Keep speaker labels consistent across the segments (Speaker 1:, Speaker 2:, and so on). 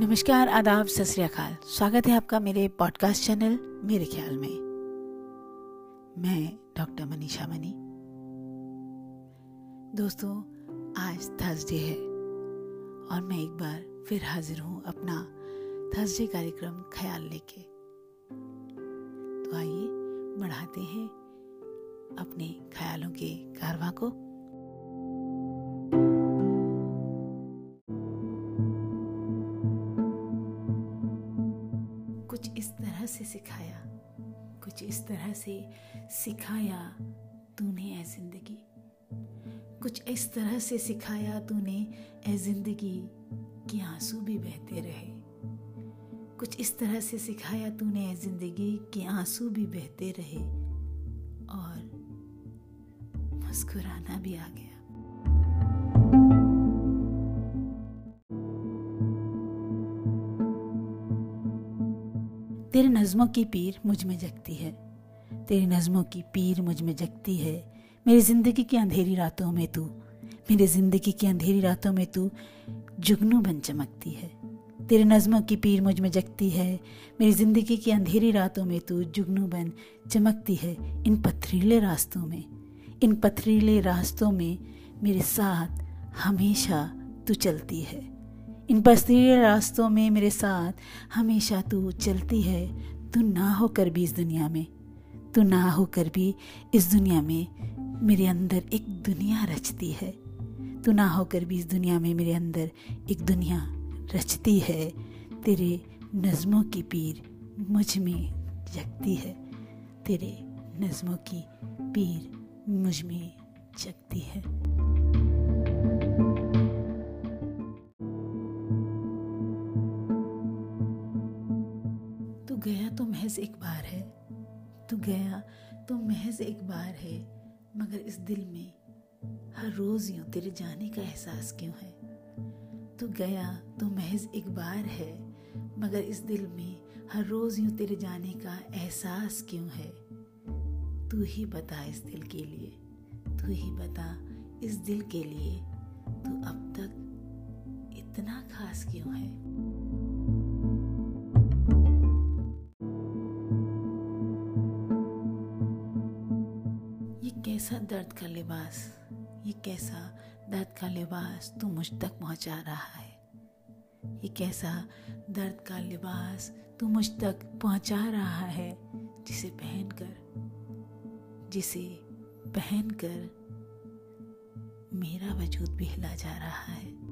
Speaker 1: नमस्कार, आदाब सत स्वागत है आपका मेरे पॉडकास्ट चैनल मेरे ख्याल में। मैं डॉक्टर मनीषा मनी। दोस्तों, आज थर्सडे है और मैं एक बार फिर हाजिर हूँ अपना थर्सडे कार्यक्रम ख्याल लेके। तो आइए बढ़ाते हैं अपने ख्यालों के कारवा को। कुछ इस तरह से सिखाया, कुछ इस तरह से सिखाया तूने ए ज़िंदगी। कुछ इस तरह से सिखाया तूने ए ज़िंदगी कि आँसू भी बहते रहे। कुछ इस तरह से सिखाया तूने ए ज़िंदगी कि आँसू भी बहते रहे और मुस्कुराना भी आ गया। तेरे नज़मों की पीर मुझमें जगती है। तेरी नज़मों की पीर मुझमें जगती है। मेरी ज़िंदगी की अंधेरी रातों में तू, मेरी ज़िंदगी की अंधेरी रातों में तू जुगनू बन चमकती है। तेरे नज़मों की पीर मुझमें जगती है। मेरी ज़िंदगी की अंधेरी रातों में तू जुगनू बन चमकती है। इन पथरीले रास्तों में, इन पथरीले रास्तों में मेरे साथ हमेशा तू चलती है। इन बस्तीले रास्तों में मेरे साथ हमेशा तू चलती है। तू ना होकर भी इस दुनिया में। तू ना होकर भी इस दुनिया में मेरे अंदर एक दुनिया रचती है। तू ना होकर भी इस दुनिया में मेरे अंदर एक दुनिया रचती है। तेरे नज़मों की पीर मुझमें जगती है। तेरे नज़मों की पीर मुझमें जगती है। गया तो महज एक बार है। तू गया तो महज एक बार है, मगर इस दिल में हर रोज यूँ तेरे जाने का एहसास क्यों है? तू गया तो महज एक बार है, मगर इस दिल में हर रोज यूँ तेरे जाने का एहसास क्यों है? तू ही बता इस दिल के लिए, तू ही बता इस दिल के लिए, तू अब तक इतना खास क्यों है? कैसा दर्द का लिबास? ये कैसा दर्द का लिबास तू मुझ तक पहुँचा रहा है? ये कैसा दर्द का लिबास तू मुझ तक पहुँचा रहा है? जिसे पहनकर जिसे पहनकर मेरा वजूद भी हिला जा रहा है।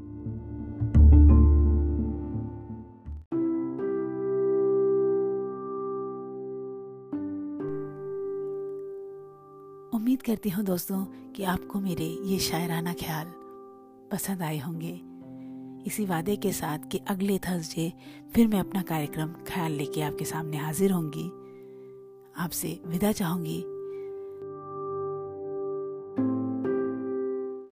Speaker 1: उम्मीद करती हूँ दोस्तों कि आपको मेरे ये शायराना ख्याल पसंद आए होंगे। इसी वादे के साथ कि अगले थर्सडे फिर मैं अपना कार्यक्रम ख्याल लेके आपके सामने हाजिर होंगी। आपसे विदा चाहूँगी।